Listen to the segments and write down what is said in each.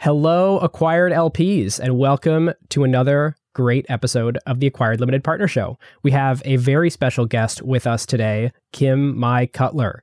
Hello, acquired LPs, and welcome to another great episode of the Acquired Limited Partner Show. We have a very special guest with us today, Kim Mai Cutler.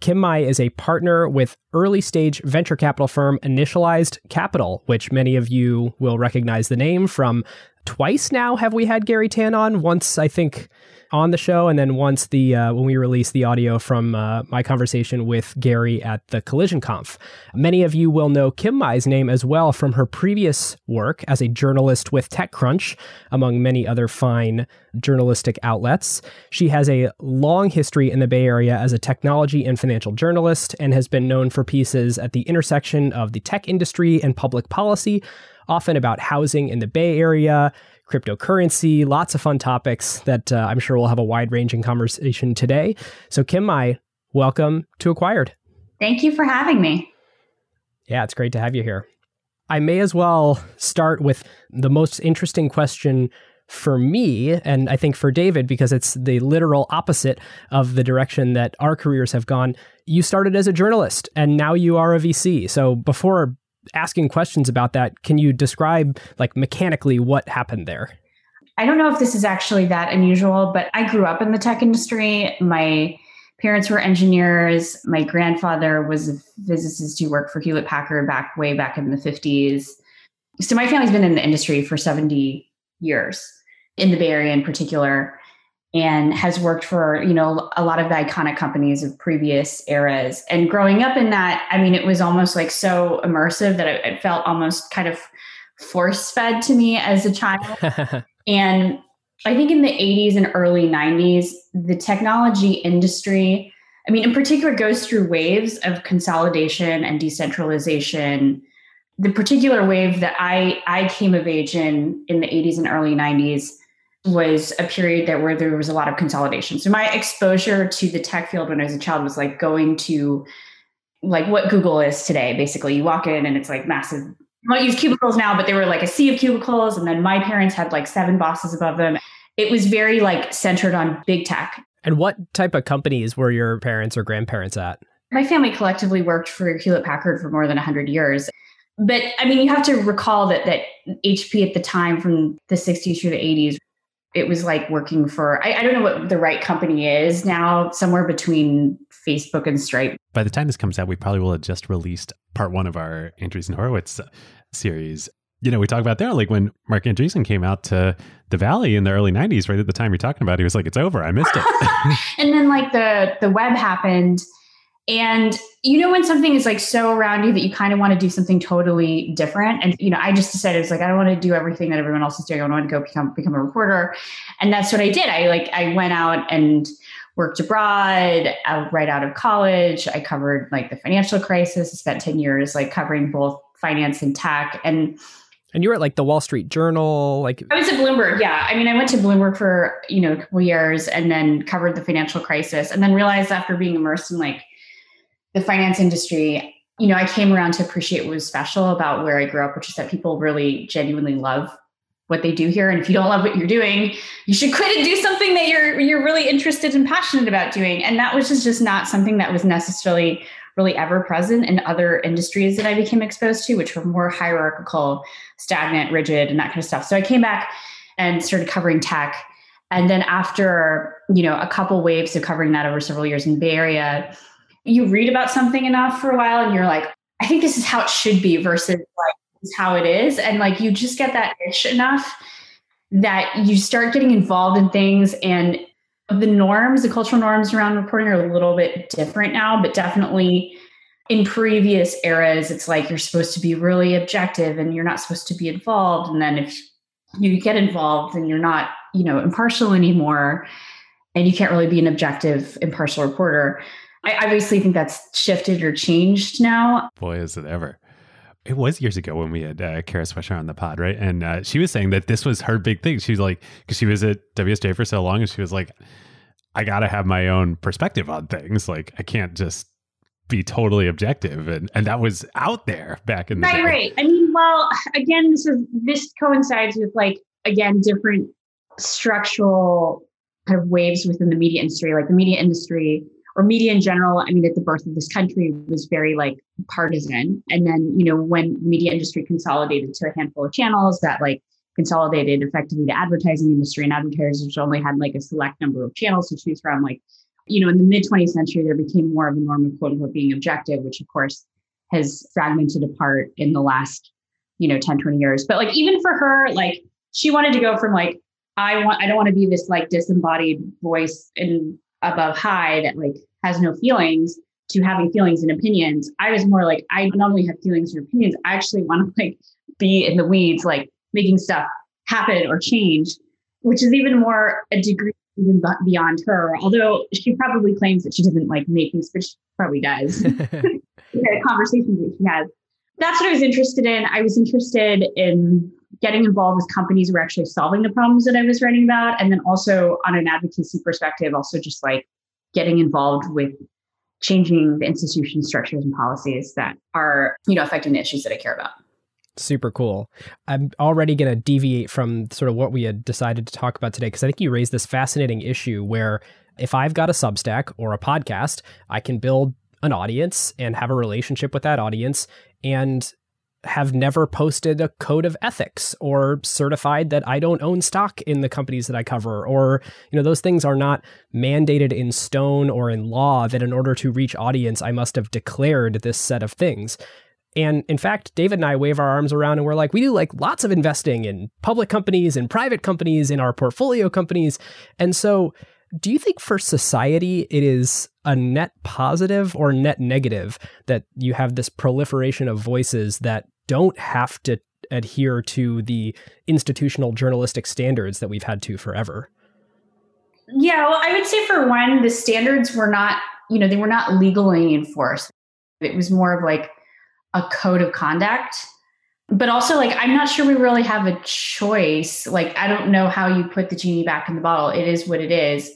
Kim Mai is a partner with early stage venture capital firm Initialized Capital, which many of you will recognize the name from. Twice now have we had Garry Tan on. Once, I think, on the show, and then once the uh, when we release the audio from uh, my conversation with Garry at the Collision Conf. Many of you will know Kim Mai's name as well from her previous work as a journalist with TechCrunch, among many other fine journalistic outlets. She has a long history in the Bay Area as a technology and financial journalist, and has been known for pieces at the intersection of the tech industry and public policy often about housing in the Bay Area, cryptocurrency, lots of fun topics that uh, I'm sure we'll have a wide ranging conversation today. So, Kim Mai, welcome to Acquired. Thank you for having me. Yeah, it's great to have you here. I may as well start with the most interesting question for me, and I think for David, because it's the literal opposite of the direction that our careers have gone. You started as a journalist and now you are a VC. So before asking questions about that, can you describe like mechanically what happened there? I don't know if this is actually that unusual, but I grew up in the tech industry. My parents were engineers. My grandfather was a physicist who worked for Hewlett Packard back way back in the 50s. So my family's been in the industry for 70 years in the Bay Area in particular and has worked for you know a lot of the iconic companies of previous eras. And growing up in that i mean it was almost like so immersive that it, it felt almost kind of force fed to me as a child. And i think in the 80s and early 90s the technology industry i mean in particular goes through waves of consolidation and decentralization. The particular wave that i i came of age in in the 80s and early 90s was a period that where there was a lot of consolidation. So my exposure to the tech field when I was a child was like going to like what Google is today. Basically, you walk in and it's like massive. I don't use cubicles now, but they were like a sea of cubicles. And then my parents had like seven bosses above them. It was very like centered on big tech. And what type of companies were your parents or grandparents at? My family collectively worked for Hewlett Packard for more than 100 years. But I mean, you have to recall that that HP at the time from the 60s through the 80s it was like working for I, I, don't know what the right company is now somewhere between facebook and stripe. By the time this comes out we probably will have just released part one of our andreessen horowitz series. You know we talk about there like when marc andreessen came out to the valley in the early 90s right at the time you're talking about he was like it's over. I missed it. And then like the the web happened and you know when something is like so around you that you kind of want to do something totally different. And you know, I just decided it's like I don't want to do everything that everyone else is doing. I want to go become become a reporter. And that's what I did. I like I went out and worked abroad uh, right out of college. I covered like the financial crisis. I spent 10 years like covering both finance and tech. And and you were at like the Wall Street Journal, like I was at Bloomberg. Yeah, I mean, I went to Bloomberg for you know a couple years, and then covered the financial crisis, and then realized after being immersed in like the finance industry, you know, I came around to appreciate what was special about where I grew up, which is that people really genuinely love what they do here. And if you don't love what you're doing, you should quit and do something that you're you're really interested and passionate about doing. And that was just, just not something that was necessarily really ever present in other industries that I became exposed to, which were more hierarchical, stagnant, rigid, and that kind of stuff. So I came back and started covering tech. And then after, you know, a couple waves of covering that over several years in Bay Area, you read about something enough for a while and you're like, I think this is how it should be versus like how it is. And like you just get that itch enough that you start getting involved in things and the norms, the cultural norms around reporting are a little bit different now, but definitely in previous eras, it's like you're supposed to be really objective and you're not supposed to be involved. And then if you get involved and you're not, you know, impartial anymore and you can't really be an objective, impartial reporter. I obviously think that's shifted or changed now. Boy, is it ever. It was years ago when we had uh, Kara Swisher on the pod, right? And uh, she was saying that this was her big thing. She was like, because she was at WSJ for so long, and she was like, I got to have my own perspective on things. Like, I can't just be totally objective. And, and that was out there back in the right, day. Right, I mean, well, again, this is this coincides with like, again, different structural kind of waves within the media industry. Like the media industry or media in general, I mean, at the birth of this country was very like partisan. And then, you know, when media industry consolidated to a handful of channels that like consolidated effectively the advertising industry and advertisers which only had like a select number of channels to choose from, like, you know, in the mid 20th century, there became more of a norm of quote unquote being objective, which of course has fragmented apart in the last, you know, 10, 20 years. But like, even for her, like, she wanted to go from like, I want, I don't want to be this like disembodied voice in above high that like has no feelings to having feelings and opinions. I was more like, I not only have feelings and opinions, I actually want to like be in the weeds, like making stuff happen or change, which is even more a degree even beyond her. Although she probably claims that she doesn't like make things, but she probably does. the conversations that she has. That's what I was interested in. I was interested in getting involved with companies who are actually solving the problems that I was writing about. And then also on an advocacy perspective, also just like getting involved with changing the institution structures and policies that are, you know, affecting the issues that I care about. Super cool. I'm already going to deviate from sort of what we had decided to talk about today because I think you raised this fascinating issue where if I've got a Substack or a podcast, I can build an audience and have a relationship with that audience and have never posted a code of ethics or certified that I don't own stock in the companies that I cover or you know those things are not mandated in stone or in law that in order to reach audience I must have declared this set of things. And in fact, David and I wave our arms around and we're like, we do like lots of investing in public companies and private companies in our portfolio companies. And so do you think for society it is a net positive or net negative that you have this proliferation of voices that don't have to adhere to the institutional journalistic standards that we've had to forever? Yeah, well, I would say for one, the standards were not, you know, they were not legally enforced. It was more of like a code of conduct. But also, like, I'm not sure we really have a choice. Like, I don't know how you put the genie back in the bottle. It is what it is.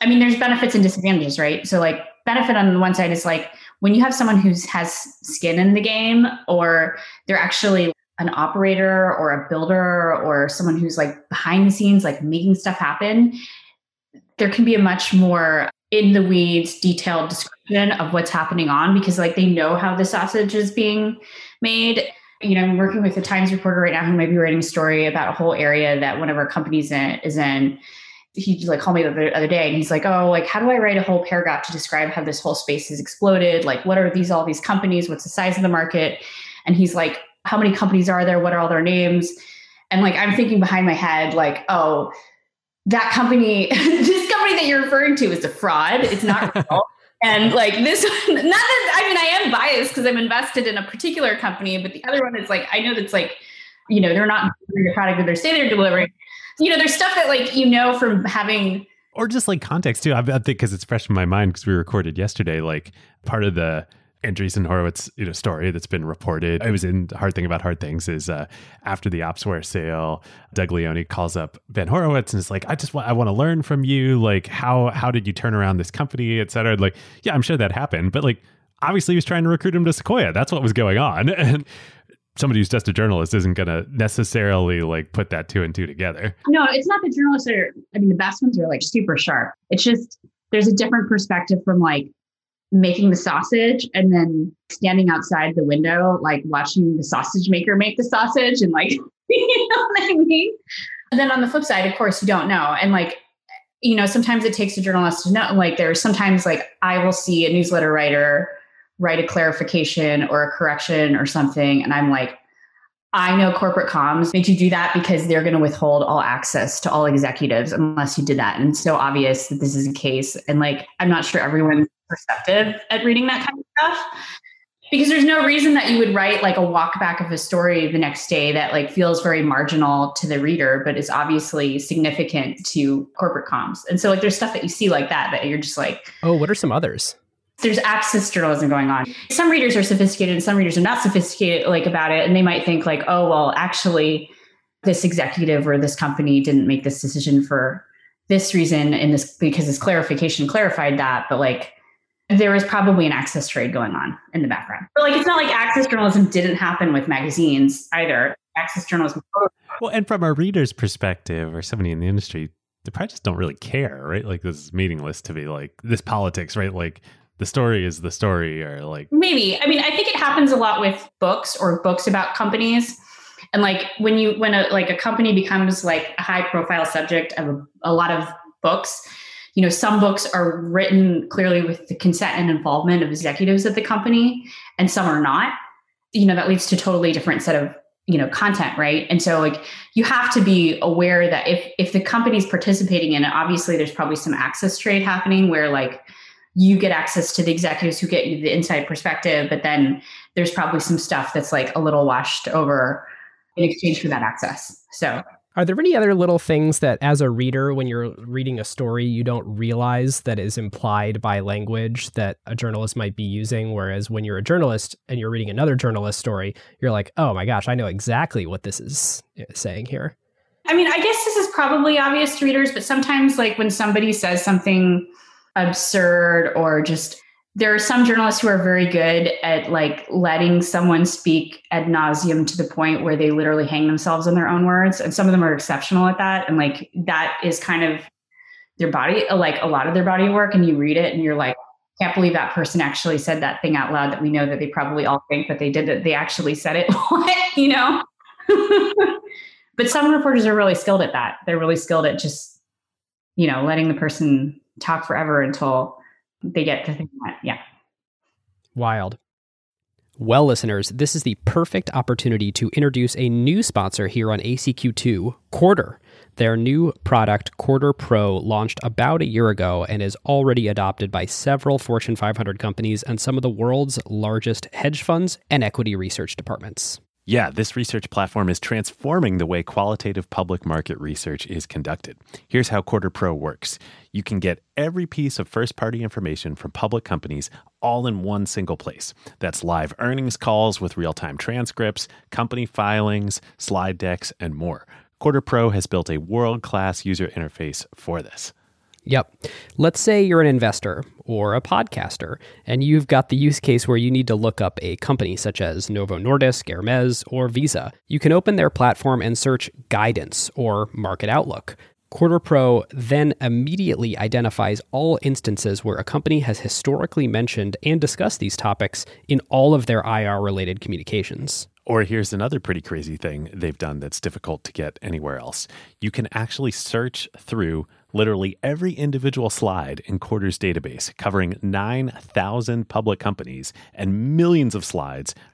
I mean, there's benefits and disadvantages, right? So, like, benefit on the one side is like when you have someone who has skin in the game or they're actually an operator or a builder or someone who's like behind the scenes like making stuff happen there can be a much more in the weeds detailed description of what's happening on because like they know how the sausage is being made. You know i'm working with a times reporter right now who might be writing a story about a whole area that one of our companies in, is in he like called me the other day and he's like, oh, like how do I write a whole paragraph to describe how this whole space has exploded? Like, what are these all these companies? What's the size of the market? And he's like, how many companies are there? What are all their names? And like I'm thinking behind my head, like, oh, that company, this company that you're referring to is a fraud. It's not real. and like this, not that I mean, I am biased because I'm invested in a particular company, but the other one is like, I know that's like, you know, they're not delivering the product that they say they're delivering you know, there's stuff that like you know from having or just like context too. I, I think because it's fresh in my mind because we recorded yesterday. Like part of the Andreessen Horowitz you know story that's been reported. I was in Hard Thing About Hard Things is uh, after the Opsware sale, Doug Leone calls up Ben Horowitz and is like, I just want I want to learn from you. Like how how did you turn around this company, et cetera. Like yeah, I'm sure that happened, but like obviously he was trying to recruit him to Sequoia. That's what was going on. And somebody who's just a journalist isn't going to necessarily like put that two and two together. No, it's not the journalists that are, I mean, the best ones are like super sharp. It's just there's a different perspective from like making the sausage and then standing outside the window, like watching the sausage maker make the sausage and like, you know what I mean? And then on the flip side, of course, you don't know. And like, you know, sometimes it takes a journalist to know. Like, there's sometimes like I will see a newsletter writer write a clarification or a correction or something. And I'm like, I know corporate comms made you do that because they're going to withhold all access to all executives unless you did that. And it's so obvious that this is a case. And like, I'm not sure everyone's perceptive at reading that kind of stuff because there's no reason that you would write like a walk back of a story the next day that like feels very marginal to the reader but is obviously significant to corporate comms and so like there's stuff that you see like that that you're just like oh what are some others there's access journalism going on. Some readers are sophisticated and some readers are not sophisticated like about it. And they might think like, oh, well, actually this executive or this company didn't make this decision for this reason and this because this clarification clarified that. But like there was probably an access trade going on in the background. But like it's not like access journalism didn't happen with magazines either. Access journalism. Well, and from a reader's perspective or somebody in the industry, they probably just don't really care, right? Like this is meaningless to be like this politics, right? Like the story is the story, or like maybe. I mean, I think it happens a lot with books or books about companies. And like when you when a like a company becomes like a high profile subject of a, a lot of books, you know, some books are written clearly with the consent and involvement of executives at the company, and some are not. You know, that leads to totally different set of you know content right and so like you have to be aware that if if the company's participating in it obviously there's probably some access trade happening where like you get access to the executives who get you the inside perspective but then there's probably some stuff that's like a little washed over in exchange for that access so are there any other little things that, as a reader, when you're reading a story, you don't realize that is implied by language that a journalist might be using? Whereas when you're a journalist and you're reading another journalist story, you're like, oh my gosh, I know exactly what this is uh, saying here. I mean, I guess this is probably obvious to readers, but sometimes, like when somebody says something absurd or just there are some journalists who are very good at like letting someone speak ad nauseum to the point where they literally hang themselves on their own words. And some of them are exceptional at that. And like that is kind of their body, like a lot of their body work. And you read it and you're like, can't believe that person actually said that thing out loud that we know that they probably all think, but they did it. They actually said it. you know? but some reporters are really skilled at that. They're really skilled at just, you know, letting the person talk forever until they get to think that, yeah. Wild. Well, listeners, this is the perfect opportunity to introduce a new sponsor here on ACQ2, Quartr. Their new product, Quartr Pro, launched about a year ago and is already adopted by several Fortune 500 companies and some of the world's largest hedge funds and equity research departments. Yeah, this research platform is transforming the way qualitative public market research is conducted. Here's how Quartr Pro works you can get every piece of first party information from public companies all in one single place. That's live earnings calls with real time transcripts, company filings, slide decks, and more. Quartr Pro has built a world class user interface for this. Yep. Let's say you're an investor or a podcaster, and you've got the use case where you need to look up a company such as Novo Nordisk, Hermes, or Visa. You can open their platform and search guidance or market outlook. Quartr Pro then immediately identifies all instances where a company has historically mentioned and discussed these topics in all of their IR related communications. Or here's another pretty crazy thing they've done that's difficult to get anywhere else. You can actually search through literally every individual slide in Quartr's database, covering 9,000 public companies and millions of slides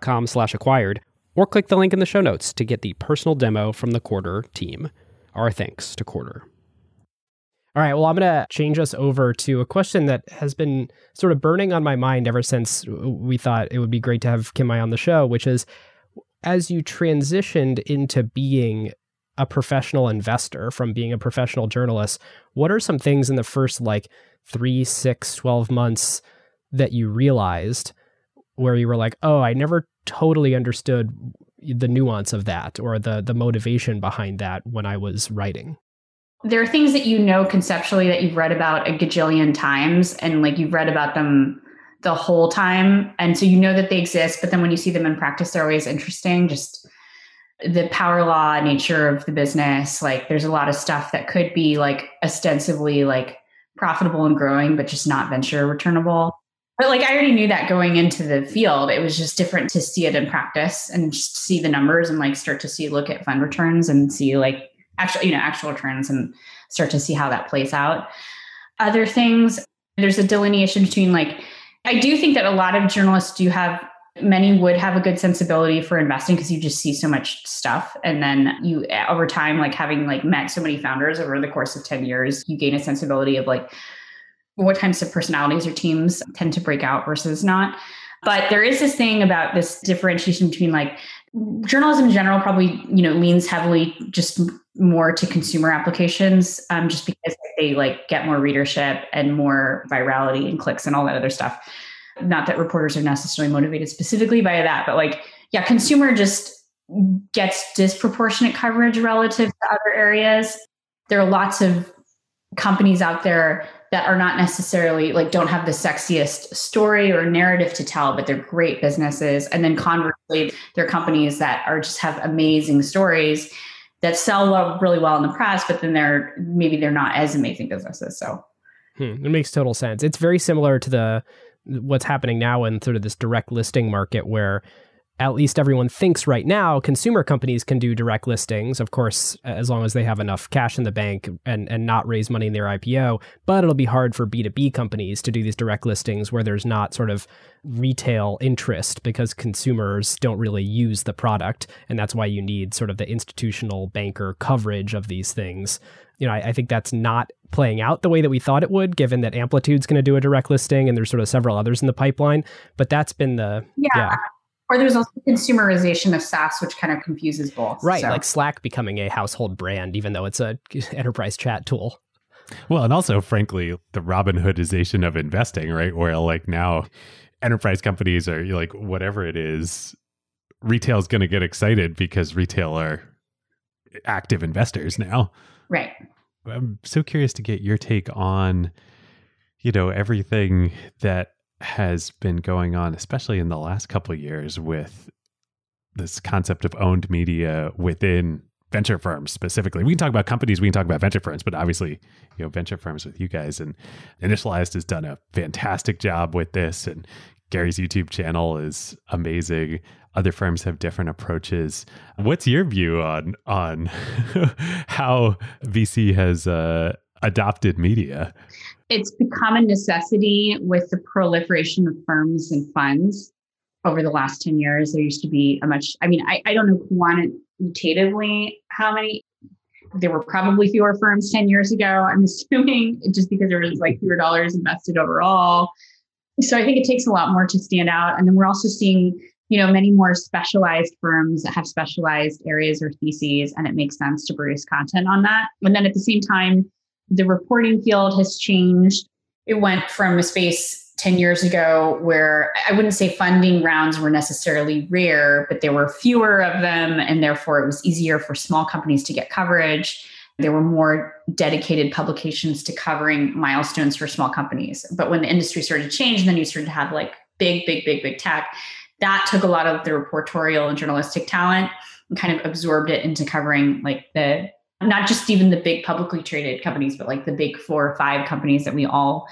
com slash acquired, or click the link in the show notes to get the personal demo from the Quartr team. Our thanks to Quartr. All right, well, I'm going to change us over to a question that has been sort of burning on my mind ever since we thought it would be great to have Kim Mai on the show, which is as you transitioned into being a professional investor from being a professional journalist, what are some things in the first like three, six, 12 months that you realized where you were like, oh, I never totally understood the nuance of that or the the motivation behind that when I was writing? There are things that you know conceptually that you've read about a gajillion times and like you've read about them the whole time. And so you know that they exist, but then when you see them in practice, they're always interesting. Just the power law nature of the business. Like there's a lot of stuff that could be like ostensibly like profitable and growing, but just not venture returnable. But like I already knew that going into the field, it was just different to see it in practice and just see the numbers and like start to see look at fund returns and see like actual, you know, actual returns and start to see how that plays out. Other things, there's a delineation between like, I do think that a lot of journalists do have many would have a good sensibility for investing because you just see so much stuff and then you over time like having like met so many founders over the course of 10 years you gain a sensibility of like what types of personalities or teams tend to break out versus not. But there is this thing about this differentiation between like journalism in general probably you know leans heavily just more to consumer applications um, just because they like get more readership and more virality and clicks and all that other stuff. Not that reporters are necessarily motivated specifically by that but like yeah consumer just gets disproportionate coverage relative to other areas. There are lots of companies out there that are not necessarily like don't have the sexiest story or narrative to tell but they're great businesses. And then conversely there are companies that are just have amazing stories that sell well, really well in the press but then they're maybe they're not as amazing businesses so. Hmm, it makes total sense. It's very similar to the what's happening now in sort of this direct listing market where at least everyone thinks right now consumer companies can do direct listings of course as long as they have enough cash in the bank and and not raise money in their IPO but it'll be hard for B2B companies to do these direct listings where there's not sort of retail interest because consumers don't really use the product. And that's why you need sort of the institutional banker coverage of these things. You know I, I think that's not playing out the way that we thought it would given that amplitude's going to do a direct listing and there's sort of several others in the pipeline. But that's been the yeah. yeah or there's also consumerization of SaaS, which kind of confuses both. Right, so. like Slack becoming a household brand, even though it's a enterprise chat tool. Well, and also, frankly, the Robin Hoodization of investing, right? Where like now enterprise companies are like, whatever it is, retail is going to get excited because retail are active investors now. Right. I'm so curious to get your take on, you know, everything that has been going on, especially in the last couple years, with this concept of owned media within venture firms specifically. We can talk about companies, we can talk about venture firms, but obviously, you know, venture firms with you guys and Initialized has done a fantastic job with this and Garry's YouTube channel is amazing. Other firms have different approaches. What's your view on on how VC has uh, adopted media? It's become a necessity with the proliferation of firms and funds over the last 10 years. There used to be a much, I mean, I, I don't know quantitatively how many, there were probably fewer firms 10 years ago, I'm assuming, just because there was like fewer dollars invested overall. So I think it takes a lot more to stand out. And then we're also seeing you know many more specialized firms that have specialized areas or theses and it makes sense to produce content on that and then at the same time the reporting field has changed. It went from a space 10 years ago where I wouldn't say funding rounds were necessarily rare, but there were fewer of them. And therefore, it was easier for small companies to get coverage. There were more dedicated publications to covering milestones for small companies. But when the industry started to change, then you started to have like big, big, big, big tech, that took a lot of the reportorial and journalistic talent and kind of absorbed it into covering like the not just even the big publicly traded companies, but like the big four or five companies that we all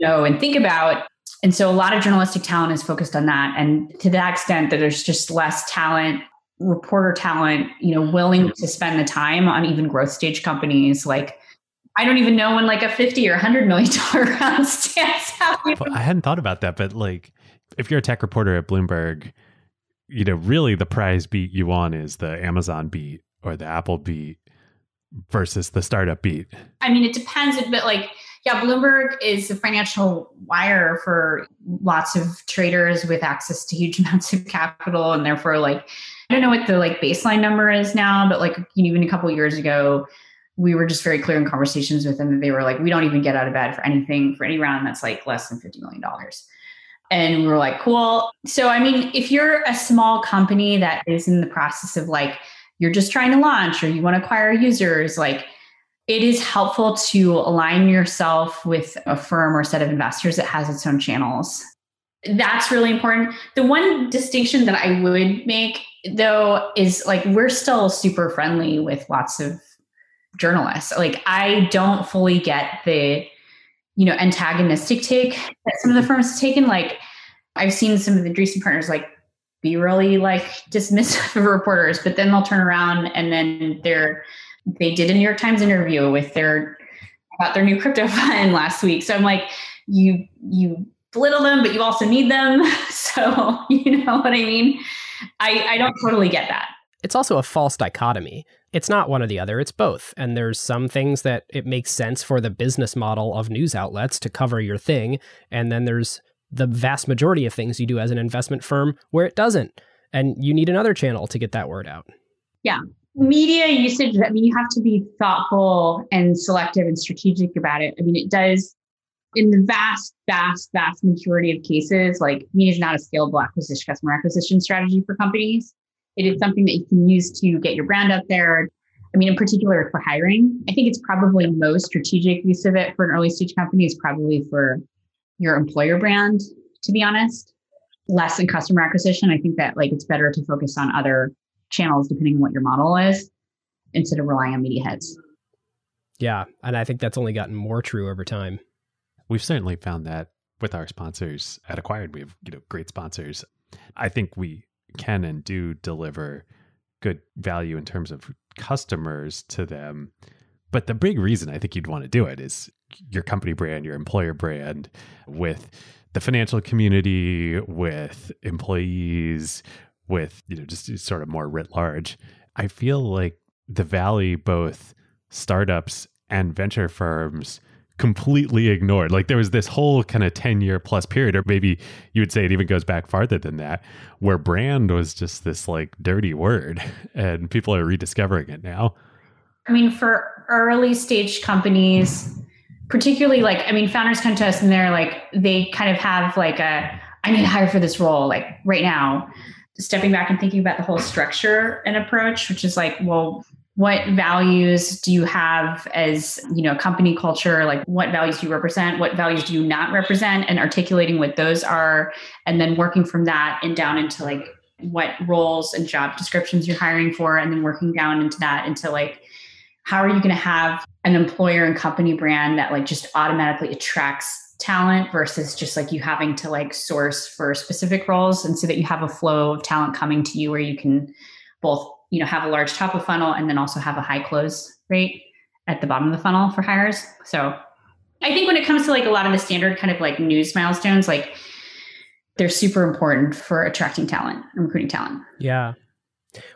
know and think about. And so a lot of journalistic talent is focused on that. And to that extent that there's just less talent, reporter talent, you know, willing to spend the time on even growth stage companies like I don't even know when like a 50 or 100 million dollar round stands out. I hadn't thought about that, but like if you're a tech reporter at Bloomberg, you know, really the prize beat you want is the Amazon beat or the Apple beat versus the startup beat? I mean, it depends a bit. Like, yeah, Bloomberg is the financial wire for lots of traders with access to huge amounts of capital, and therefore, like, I don't know what the like baseline number is now, but like even a couple years ago, we were just very clear in conversations with them that they were like, we don't even get out of bed for anything for any round that's like less than fifty million dollars. And we were like, cool. So, I mean, if you're a small company that is in the process of like you're just trying to launch or you want to acquire users, like it is helpful to align yourself with a firm or set of investors that has its own channels. That's really important. The one distinction that I would make though is like we're still super friendly with lots of journalists. Like I don't fully get the you know antagonistic take that some of the mm-hmm. firms have taken. Like I've seen some of the Andreessen partners like be really like dismissive of reporters, but then they'll turn around and then they're They did a New York Times interview with their about their new crypto fund last week. So I'm like, you you belittle them, but you also need them. So you know what I mean? I, I don't totally get that. It's also a false dichotomy. It's not one or the other, it's both. And there's some things that it makes sense for the business model of news outlets to cover your thing. And then there's the vast majority of things you do as an investment firm where it doesn't. And you need another channel to get that word out. Yeah. Media usage, I mean, you have to be thoughtful and selective and strategic about it. I mean, it does, in the vast, vast, vast majority of cases, like media is not a scalable acquisition, customer acquisition strategy for companies. It is something that you can use to get your brand out there. I mean, in particular for hiring, I think it's probably most strategic use of it for an early stage company is probably for your employer brand, to be honest, less in customer acquisition. I think that like it's better to focus on other channels depending on what your model is instead of relying on media heads. Yeah. And I think that's only gotten more true over time. We've certainly found that with our sponsors at Acquired. We have, you know, great sponsors. I think we can and do deliver good value in terms of customers to them. But the big reason I think you'd want to do it is your company brand, your employer brand with the financial community, with employees, with, you know, just sort of more writ large. I feel like the Valley, both startups and venture firms, completely ignored. Like there was this whole kind of 10 year plus period, or maybe you would say it even goes back farther than that, where brand was just this like dirty word and people are rediscovering it now. I mean, for early stage companies, particularly like, I mean, founders come to us and they're like, they kind of have like a, I need to hire for this role, like right now. Stepping back and thinking about the whole structure and approach, which is like, well, what values do you have as you know company culture? Like what values do you represent? What values do you not represent? And articulating what those are and then working from that and down into like what roles and job descriptions you're hiring for and then working down into that into like how are you going to have an employer and company brand that like just automatically attracts talent versus just like you having to like source for specific roles and so that you have a flow of talent coming to you where you can both you know have a large top of funnel and then also have a high close rate at the bottom of the funnel for hires. So i think when it comes to like a lot of the standard kind of like news milestones like they're super important for attracting talent and recruiting talent. Yeah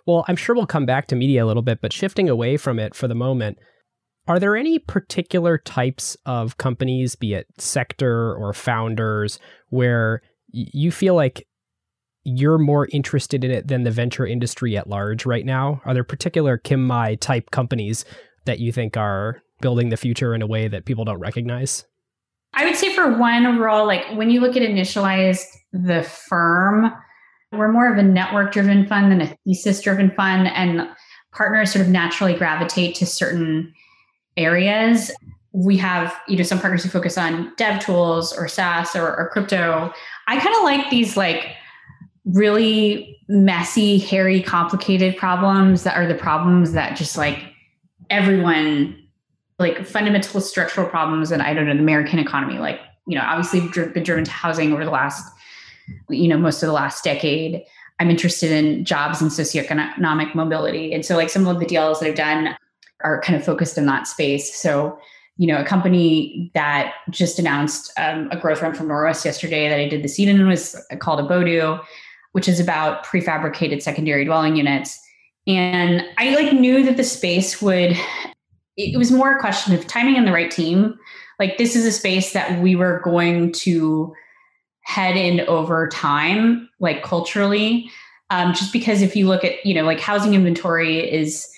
well i'm sure we'll come back to media a little bit but shifting away from it for the moment are there any particular types of companies be it sector or founders where you feel like you're more interested in it than the venture industry at large right now? Are there particular Kim Mai type companies that you think are building the future in a way that people don't recognize? I would say for one overall, like when you look at initialized the firm, we're more of a network driven fund than a thesis driven fund. And partners sort of naturally gravitate to certain areas. We have, you know, some partners who focus on dev tools or SaaS or, or crypto. I kind of like these like really messy, hairy, complicated problems that are the problems that just like everyone, like fundamental structural problems and I don't know, the American economy, like, you know, obviously been driven to housing over the last, you know, most of the last decade. I'm interested in jobs and socioeconomic mobility. And so like some of the deals that I've done are kind of focused in that space. So, you know, a company that just announced um, a growth run from Norwest yesterday that I did the seed in was called Abodu which is about prefabricated secondary dwelling units. And I like knew that the space would it was more a question of timing and the right team. Like this is a space that we were going to head in over time, like culturally. Um, just because if you look at, you know, like housing inventory is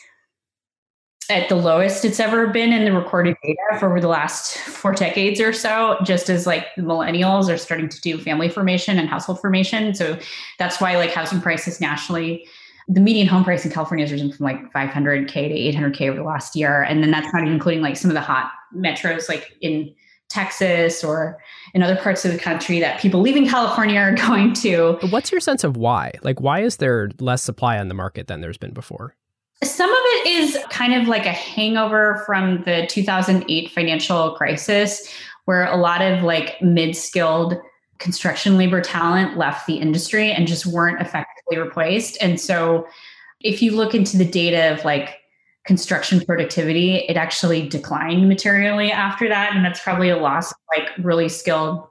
at the lowest it's ever been in the recorded data for over the last four decades or so, just as like the millennials are starting to do family formation and household formation. So that's why like housing prices nationally, the median home price in California has risen from like 500K to 800K over the last year. And then that's not even including like some of the hot metros like in Texas or in other parts of the country that people leaving California are going to. What's your sense of why? Like, why is there less supply on the market than there's been before? Some of it is kind of like a hangover from the 2008 financial crisis, where a lot of like mid skilled construction labor talent left the industry and just weren't effectively replaced. And so, if you look into the data of like construction productivity, it actually declined materially after that. And that's probably a loss of like really skilled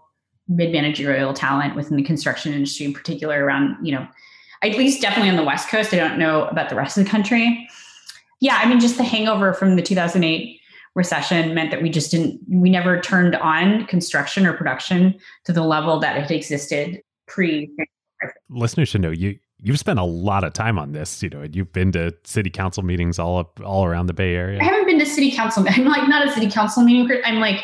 mid managerial talent within the construction industry, in particular around, you know, at least definitely on the West Coast. I don't know about the rest of the country. Yeah, I mean, just the hangover from the 2008 recession meant that we just didn't, we never turned on construction or production to the level that it existed pre. Listeners should know you you've spent a lot of time on this. You know, you've been to city council meetings all up all around the Bay Area. I haven't been to city council. I'm like not a city council meeting. I'm like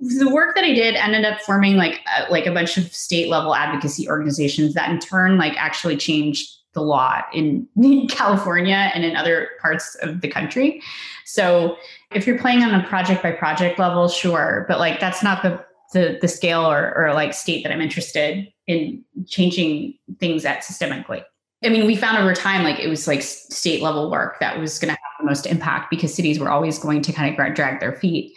the work that I did ended up forming like uh, like a bunch of state level advocacy organizations that in turn like actually changed the law in, in California and in other parts of the country. So if you're playing on a project by project level, sure, but like that's not the the the scale or, or like state that I'm interested in changing things at systemically. I mean, we found over time like it was like state level work that was going to have the most impact because cities were always going to kind of drag their feet.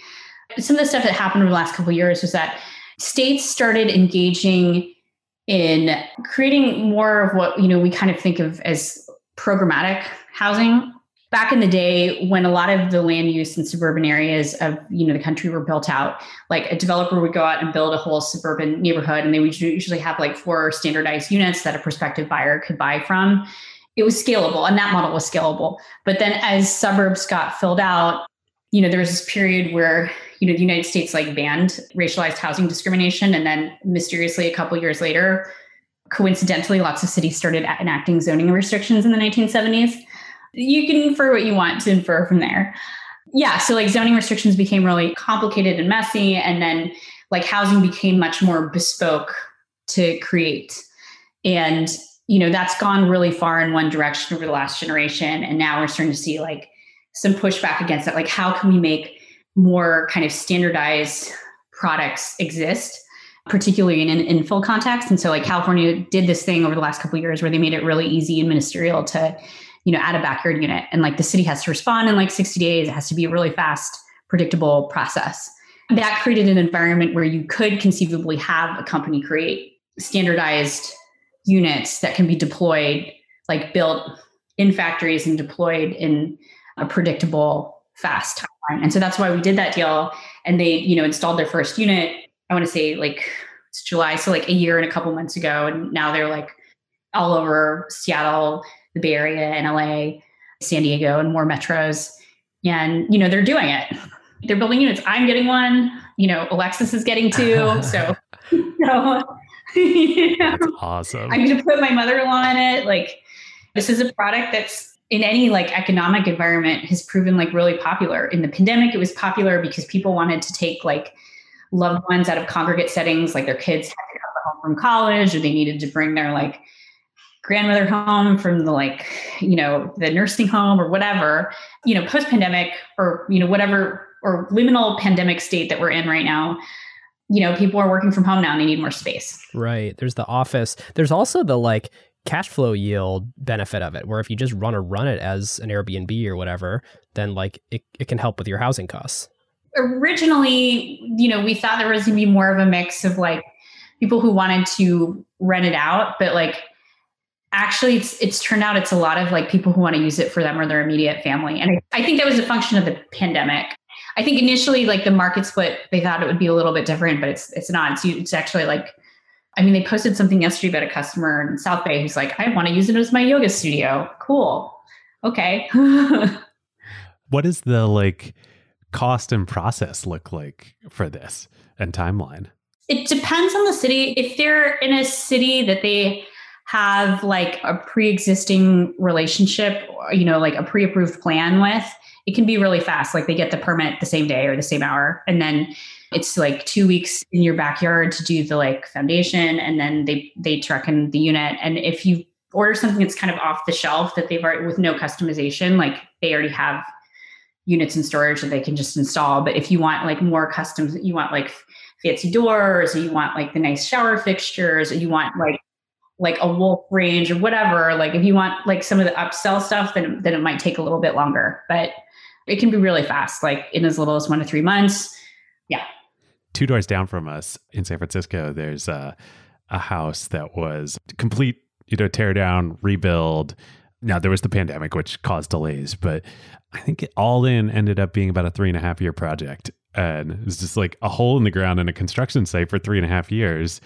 Some of the stuff that happened over the last couple years was that states started engaging in creating more of what you know we kind of think of as programmatic housing back in the day when a lot of the land use in suburban areas of you know the country were built out like a developer would go out and build a whole suburban neighborhood and they would usually have like four standardized units that a prospective buyer could buy from. It was scalable and that model was scalable. But then as suburbs got filled out you know there was this period where you know the united states like banned racialized housing discrimination and then mysteriously a couple years later coincidentally lots of cities started enacting zoning restrictions in the 1970s you can infer what you want to infer from there. Yeah, so like zoning restrictions became really complicated and messy, and then like housing became much more bespoke to create. And you know that's gone really far in one direction over the last generation, and now we're starting to see like some pushback against that. Like, how can we make more kind of standardized products exist? particularly in an infill context. And so like California did this thing over the last couple years where they made it really easy and ministerial to you know, at a backyard unit. And like the city has to respond in like 60 days. It has to be a really fast, predictable process. That created an environment where you could conceivably have a company create standardized units that can be deployed, like built in factories and deployed in a predictable, fast timeline. And so that's why we did that deal. And they, you know, installed their first unit, I want to say like it's July, so like a year and a couple months ago. And now they're like all over Seattle, the Bay Area and LA, San Diego, and more metros. And, you know, they're doing it. They're building units. I'm getting one. You know, Alexis is getting two. So, so you know, awesome. I'm going to put my mother-in-law in it. Like, this is a product that's in any like economic environment has proven like really popular. In the pandemic, it was popular because people wanted to take like loved ones out of congregate settings, like their kids had to come home from college, or they needed to bring their like grandmother home from the like you know the nursing home or whatever you know post pandemic or you know whatever or liminal pandemic state that we're in right now you know people are working from home now and they need more space. Right. There's the office. There's also the like cash flow yield benefit of it where if you just run or run it as an airbnb or whatever then like it, it can help with your housing costs. Originally you know we thought there was going to be more of a mix of like people who wanted to rent it out but like actually it's it's turned out it's a lot of like people who want to use it for them or their immediate family. And I, I think that was a function of the pandemic. I think initially like the market split they thought it would be a little bit different but it's it's not. It's, it's actually like i mean they posted something yesterday about a customer in south bay who's like i want to use it as my yoga studio. Cool. Okay. What does the like cost and process look like for this and timeline? It depends on the city. If they're in a city that they have like a pre-existing relationship you know like a pre-approved plan with it can be really fast. Like they get the permit the same day or the same hour and then it's like two weeks in your backyard to do the like foundation and then they they truck in the unit. And if you order something that's kind of off the shelf that they've already with no customization like they already have units in storage that they can just install. But if you want like more custom you want like fancy doors or you want like the nice shower fixtures or you want like like a wolf range or whatever like if you want like some of the upsell stuff then then it might take a little bit longer but it can be really fast like in as little as one to three months yeah two doors down from us in san francisco there's a, a house that was complete you know tear down rebuild Now there was the pandemic, which caused delays, but I think it all in ended up being about a three and a half year project. And it was just like a hole in the ground in a construction site for three and a half years,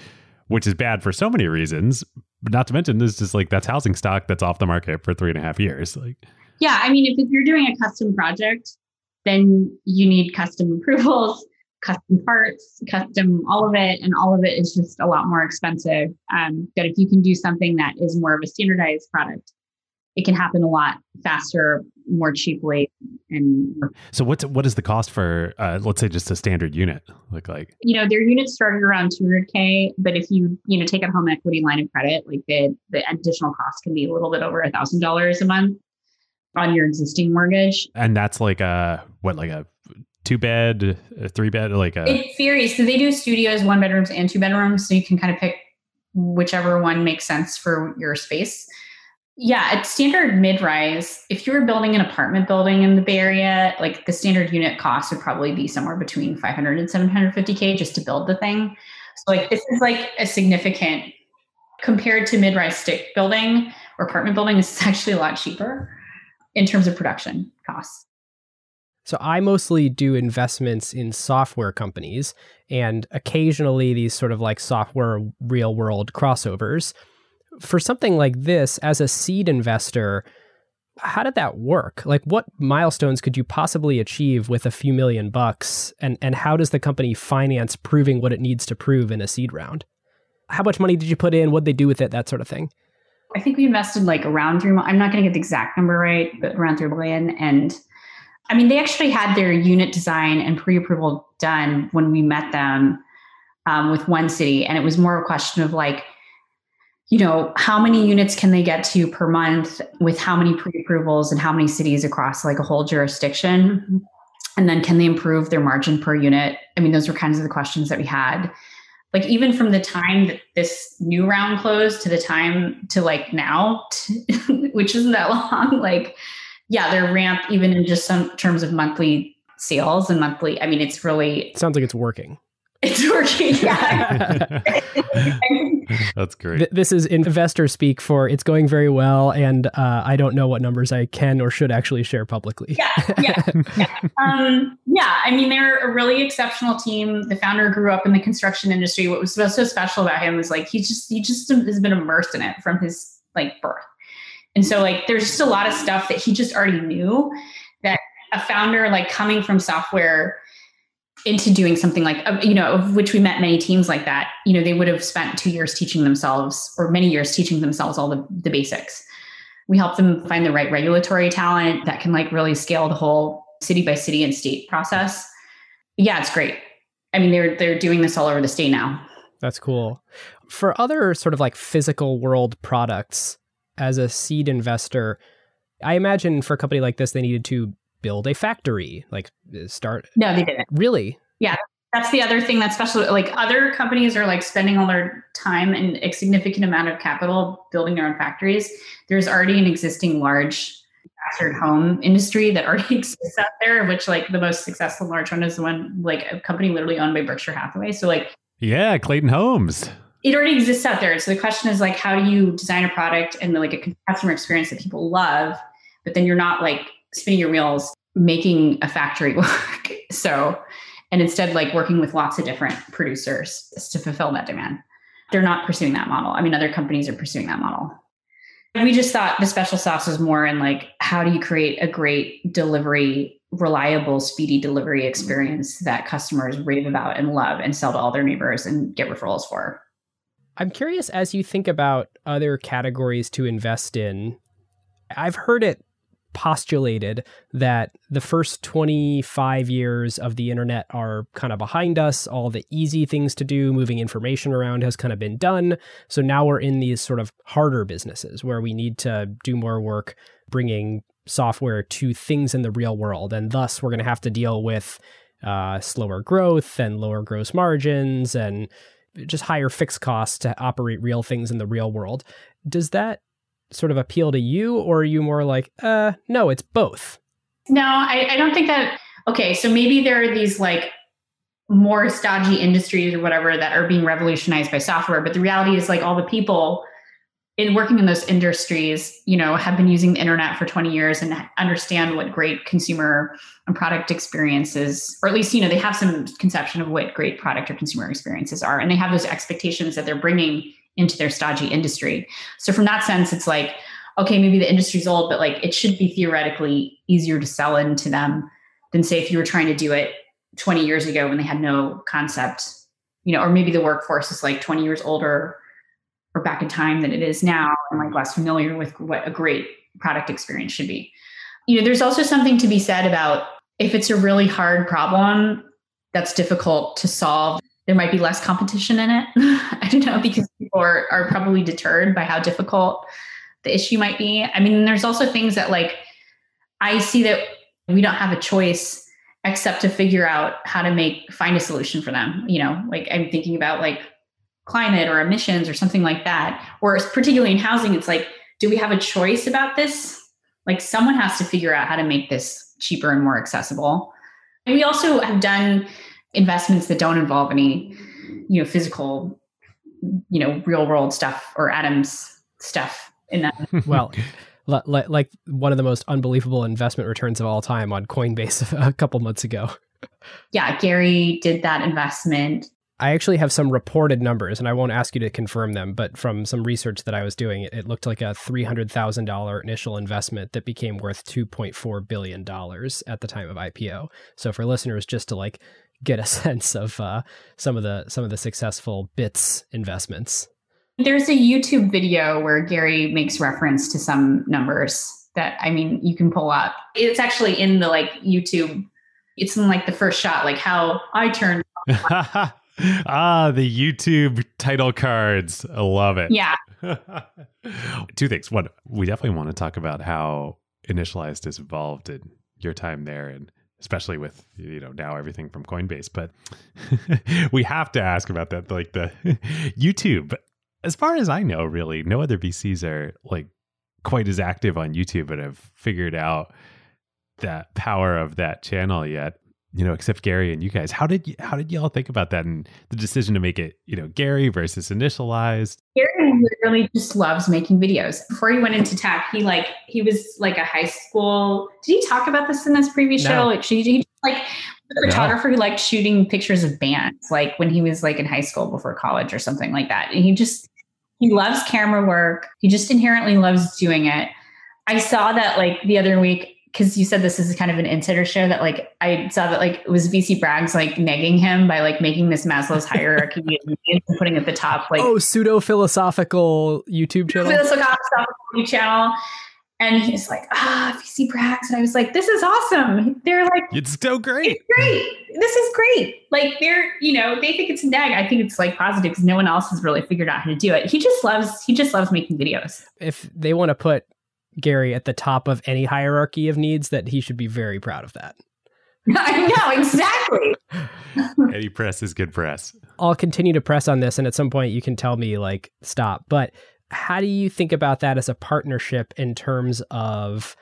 which is bad for so many reasons. Not to mention, this just like that's housing stock that's off the market for three and a half years. Like, yeah, I mean, if you're doing a custom project, then you need custom approvals, custom parts, custom all of it, and all of it is just a lot more expensive. Um, but if you can do something that is more of a standardized product, it can happen a lot faster, more cheaply, and so what's what is the cost for uh, let's say just a standard unit look like? You know, their units started around 200k, but if you you know take a home equity line of credit, like the the additional cost can be a little bit over a thousand dollars a month on your existing mortgage. And that's like a what like a two bed, a three bed, like a it varies. So they do studios, one bedrooms and two bedrooms, so you can kind of pick whichever one makes sense for your space. Yeah, at standard mid rise, if you were building an apartment building in the Bay Area, like the standard unit cost would probably be somewhere between 500 and 750K just to build the thing. So, like, this is like a significant compared to mid rise stick building or apartment building, this is actually a lot cheaper in terms of production costs. So I mostly do investments in software companies and occasionally these sort of like software real world crossovers for something like this, as a seed investor, how did that work? Like, what milestones could you possibly achieve with a few million bucks? And, and how does the company finance proving what it needs to prove in a seed round? How much money did you put in? What'd they do with it? That sort of thing. I think we invested like around three. I'm not going to get the exact number right, but around three million. And I mean, they actually had their unit design and pre-approval done when we met them um, with one city, and it was more a question of like, you know, how many units can they get to per month with how many pre-approvals and how many cities across like a whole jurisdiction? And then can they improve their margin per unit? I mean, those were kinds of the questions that we had. Like even from the time that this new round closed to the time to like now, which isn't that long, like yeah, their ramp even in just some terms of monthly sales and monthly, I mean, it's really sounds like it's working. It's working. Yeah. That's great. Th- this is investor speak for it's going very well, and uh, I don't know what numbers I can or should actually share publicly. Yeah, yeah, yeah. Um, yeah. I mean, they're a really exceptional team. The founder grew up in the construction industry. What was so, so special about him was like he just he just has been immersed in it from his like birth, and so like there's just a lot of stuff that he just already knew that a founder like coming from software into doing something like you know of which we met many teams like that you know they would have spent two years teaching themselves or many years teaching themselves all the, the basics. We help them find the right regulatory talent that can like really scale the whole city by city and state process. Yeah it's great. I mean they're they're doing this all over the state now. That's cool. For other sort of like physical world products as a seed investor i imagine for a company like this they needed to build a factory, like uh, start. No, they didn't. Really? Yeah. That's the other thing that's special. Like other companies are like spending all their time and a significant amount of capital building their own factories. There's already an existing large bastard home industry that already exists out there, which like the most successful large one is the one like a company literally owned by Berkshire Hathaway. So like Yeah, Clayton Homes. It already exists out there. So the question is like how do you design a product and like a customer experience that people love, but then you're not like spinning your wheels making a factory work. so, and instead, like working with lots of different producers to fulfill that demand. They're not pursuing that model. I mean, other companies are pursuing that model. We just thought the special sauce was more in like, how do you create a great delivery, reliable, speedy delivery experience that customers rave about and love and sell to all their neighbors and get referrals for? I'm curious as you think about other categories to invest in. I've heard it postulated that the first 25 years of the internet are kind of behind us. All the easy things to do, moving information around, has kind of been done. So now we're in these sort of harder businesses where we need to do more work bringing software to things in the real world. And thus, we're going to have to deal with uh, slower growth and lower gross margins and just higher fixed costs to operate real things in the real world. Does that sort of appeal to you, or are you more like, uh, no, it's both? No, I, I don't think that. Okay, so maybe there are these like more stodgy industries or whatever that are being revolutionized by software, but the reality is like all the people in working in those industries, you know, have been using the internet for 20 years and understand what great consumer and product experiences, or at least, you know, they have some conception of what great product or consumer experiences are. And they have those expectations that they're bringing into their stodgy industry. So from that sense, it's like, okay, maybe the industry's old, but like it should be theoretically easier to sell into them than say if you were trying to do it 20 years ago when they had no concept, you know, or maybe the workforce is like 20 years older or back in time than it is now and like less familiar with what a great product experience should be. You know, there's also something to be said about if it's a really hard problem that's difficult to solve, there might be less competition in it. I don't know, because people are, are probably deterred by how difficult the issue might be. I mean, there's also things that like I see that we don't have a choice except to figure out how to make find a solution for them. You know, like I'm thinking about like climate or emissions or something like that. Or particularly in housing, it's like, do we have a choice about this? Like someone has to figure out how to make this cheaper and more accessible. And we also have done investments that don't involve any, you know, physical, you know, real world stuff or atoms stuff in that. well, like, like one of the most unbelievable investment returns of all time on Coinbase a couple months ago. Yeah, Garry did that investment I actually have some reported numbers, and I won't ask you to confirm them, but from some research that I was doing, it, looked like a $300,000 initial investment that became worth $2.4 billion at the time of IPO. So for listeners, just to like get a sense of uh, some of the some of the successful bits investments. There's a YouTube video where Garry makes reference to some numbers that I mean you can pull up. It's actually in the like YouTube. It's in like the first shot, like how I turned ah, the YouTube title cards. I love it. Yeah. Two things. One, we definitely want to talk about how initialized has evolved in your time there and especially with you know now everything from Coinbase. But we have to ask about that. Like the YouTube. As far as I know, really, no other VCs are like quite as active on YouTube and have figured out that power of that channel yet you know, except Garry and you guys. How did you, how did y'all think about that and the decision to make it, you know, Garry versus initialized? Garry literally just loves making videos. Before he went into tech, he like he was like a high school. Did he talk about this in this previous no. show? Like he, he like a photographer no. who liked shooting pictures of bands, like when he was like in high school before college or something like that. And he just he loves camera work. He just inherently loves doing it. I saw that like the other week because you said this is kind of an insider show that like I saw that like it was VC Brags like negging him by like making this Maslow's hierarchy and putting at the top like oh pseudo philosophical YouTube channel philosophical YouTube channel. And he's like, ah, VC Brags. And I was like, this is awesome. They're like, it's so great. It's great. This is great. Like, they're, you know, they think it's neg. I think it's like positive because no one else has really figured out how to do it. He just loves, he just loves making videos. If they want to put Garry at the top of any hierarchy of needs, that he should be very proud of that. I know, exactly. Any press is good press. I'll continue to press on this, and at some point you can tell me, like, stop. But how do you think about that as a partnership in terms of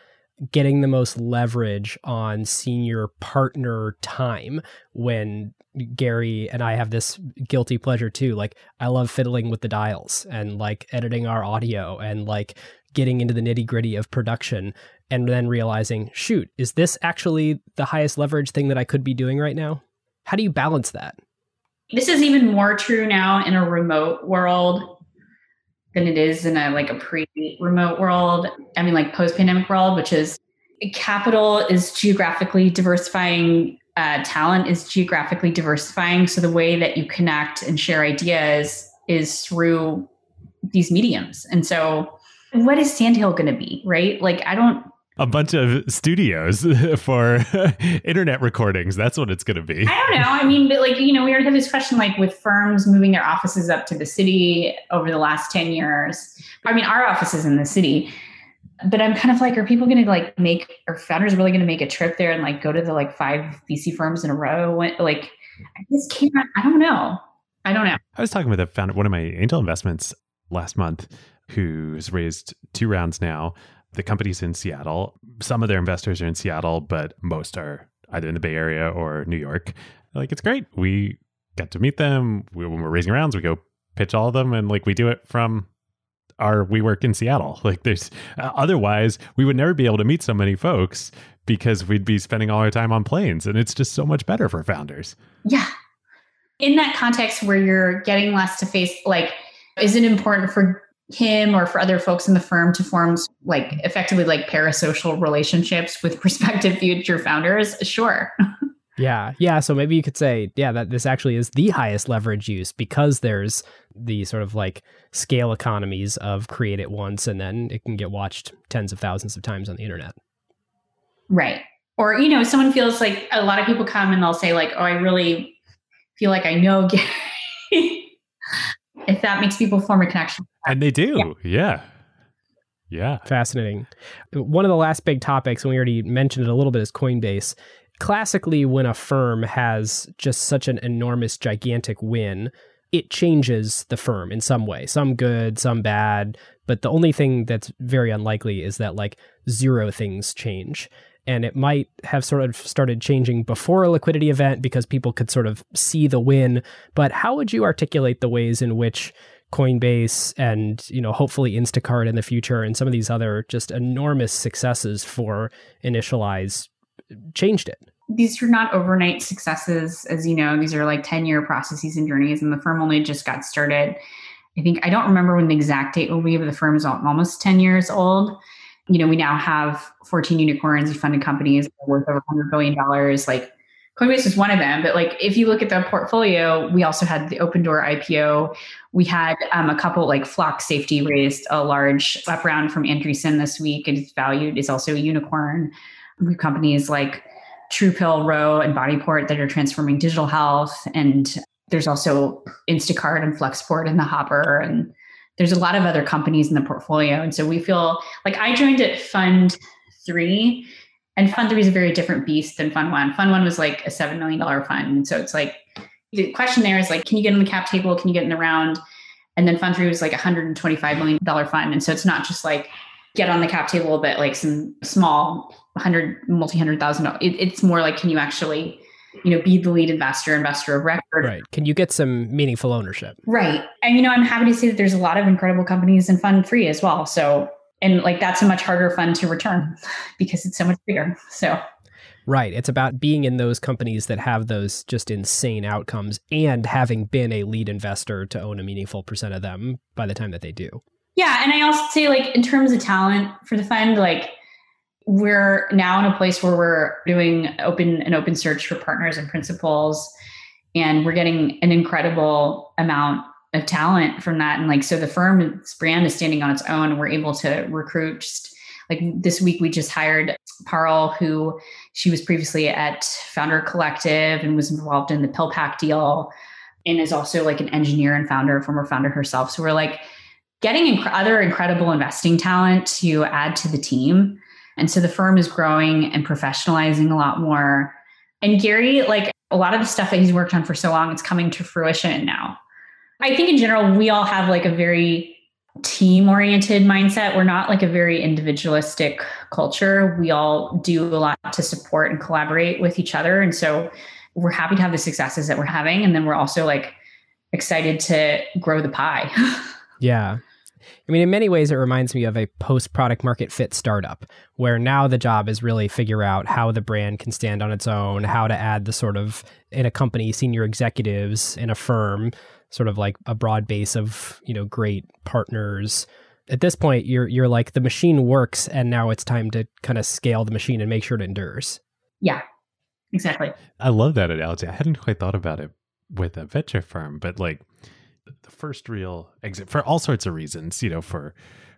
getting the most leverage on senior partner time when Garry and I have this guilty pleasure too. Like I love fiddling with the dials and like editing our audio and like getting into the nitty gritty of production and then realizing, shoot, is this actually the highest leverage thing that I could be doing right now? How do you balance that? This is even more true now in a remote world than it is in a like a pre-remote world. I mean, like post-pandemic world, which is capital is geographically diversifying, uh, talent is geographically diversifying. So the way that you connect and share ideas is through these mediums. And so what is Sandhill going to be, right? Like, I don't. A bunch of studios for internet recordings. That's what it's going to be. I don't know. I mean, but like, you know, we already have this question like with firms moving their offices up to the city over the last 10 years. I mean, our office is in the city, but I'm kind of like, are people going to like make, are founders really going to make a trip there and like go to the like five VC firms in a row? Like, I just can't, I don't know. I don't know. I was talking with a founder, one of my angel investments last month who's raised two rounds now. The company's in Seattle. Some of their investors are in Seattle, but most are either in the Bay Area or New York. Like, it's great. We get to meet them. We, when we're raising rounds, we go pitch all of them and like we do it from our we work in Seattle. Like there's uh, otherwise we would never be able to meet so many folks because we'd be spending all our time on planes and it's just so much better for founders. Yeah. In that context where you're getting less to face like is it important for him or for other folks in the firm to form like effectively like parasocial relationships with prospective future founders? Sure. Yeah. Yeah. So maybe you could say, yeah, that this actually is the highest leverage use because there's the sort of like scale economies of create it once and then it can get watched tens of thousands of times on the internet. Right. Or, you know, someone feels like a lot of people come and they'll say, like, oh, I really feel like I know Garry. if that makes people form a connection. And they do. Yeah. yeah. Yeah. Fascinating. One of the last big topics, and we already mentioned it a little bit, is Coinbase classically, when a firm has just such an enormous, gigantic win, it changes the firm in some way, some good, some bad. But the only thing that's very unlikely is that like zero things change. And it might have sort of started changing before a liquidity event because people could sort of see the win. But how would you articulate the ways in which Coinbase and you know hopefully Instacart in the future and some of these other just enormous successes for Initialized changed it? these are not overnight successes, as you know. These are like 10 year processes and journeys, and the firm only just got started. I think I don't remember when the exact date will be, but the firm is almost 10 years old. You know, we now have 14 unicorns, funded companies worth over $100 billion. Like Coinbase is one of them, but like if you look at the portfolio, we also had the Opendoor IPO. We had um, a couple like Flock Safety raised a large up round from Andreessen this week. It's valued is also a unicorn. We have companies like TruePill, Ro, and Bodyport that are transforming digital health. And there's also Instacart and Flexport in the hopper. And there's a lot of other companies in the portfolio. And so we feel like I joined at Fund Three, and Fund Three is a very different beast than Fund One. Fund One was like a $7 million fund. And so it's like the question there is like, can you get in the cap table? Can you get in the round? And then Fund Three was like a $125 million fund. And so it's not just like get on the cap table, but like some small hundred, multi hundred thousand. It, it's more like, can you actually, you know, be the lead investor, investor of record? Right. Can you get some meaningful ownership? Right. And you know, I'm happy to see that there's a lot of incredible companies in Fund Three as well. So, and like that's a much harder fund to return because it's so much bigger. So. Right. It's about being in those companies that have those just insane outcomes and having been a lead investor to own a meaningful percent of them by the time that they do. Yeah. And I also say, like, in terms of talent for the fund, like, we're now in a place where we're doing open an open search for partners and principals. And we're getting an incredible amount of talent from that. And like so the firm's brand is standing on its own. And we're able to recruit. Just like this week we just hired Parul who she was previously at Founder Collective and was involved in the PillPack deal and is also like an engineer and founder former founder herself. So we're like getting inc- other incredible investing talent to add to the team and so the firm is growing and professionalizing a lot more. And Garry, like a lot of the stuff that he's worked on for so long, it's coming to fruition now. I think in general, we all have like a very team oriented mindset. We're not like a very individualistic culture. We all do a lot to support and collaborate with each other. And so we're happy to have the successes that we're having. And then we're also like excited to grow the pie. yeah. I mean, in many ways, it reminds me of a post product market fit startup where now the job is really figure out how the brand can stand on its own, how to add the sort of in a company senior executives in a firm, sort of like a broad base of you know great partners. At this point, you're you're like the machine works, and now it's time to kind of scale the machine and make sure it endures. Yeah, exactly. I love that analogy. I hadn't quite thought about it with a venture firm, but like the first real exit for all sorts of reasons, you know, for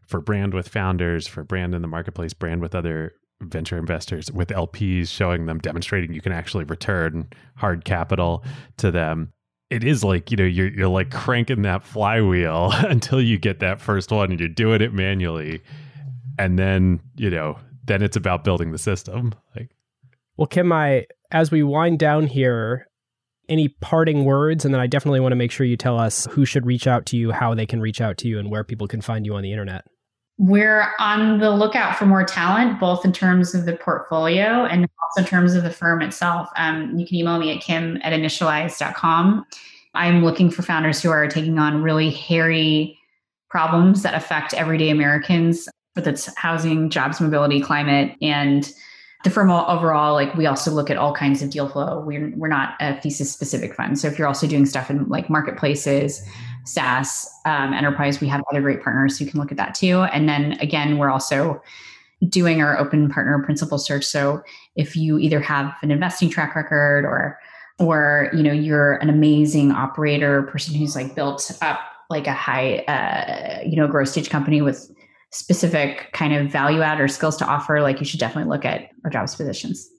for brand with founders, for brand in the marketplace, brand with other venture investors, with LPs showing them demonstrating you can actually return hard capital to them. It is like, you know, you're you're like cranking that flywheel until you get that first one and you're doing it manually. And then, you know, then it's about building the system. Like well, Kim, I as we wind down here, any parting words? And then I definitely want to make sure you tell us who should reach out to you, how they can reach out to you, and where people can find you on the internet. We're on the lookout for more talent, both in terms of the portfolio and also in terms of the firm itself. Um, you can email me at kim at initialized.com. I'm looking for founders who are taking on really hairy problems that affect everyday Americans, whether it's housing, jobs, mobility, climate, and the firm overall, like we also look at all kinds of deal flow. We're we're not a thesis specific fund. So if you're also doing stuff in like marketplaces, SaaS, um, enterprise, we have other great partners who can look at that too. And then again, we're also doing our open partner principal search. So if you either have an investing track record or or you know you're an amazing operator, person who's like built up like a high uh, you know growth stage company with specific kind of value add or skills to offer, like you should definitely look at our jobs positions.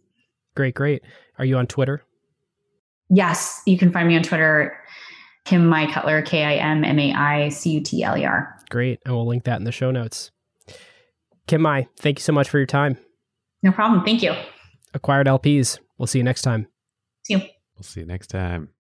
Great, great. Are you on Twitter? Yes, you can find me on Twitter, Kim Mai Cutler, K I M M A I C U T L E R. Great. And we'll link that in the show notes. Kim Mai, thank you so much for your time. No problem. Thank you. Acquired LPs. We'll see you next time. See you. We'll see you next time.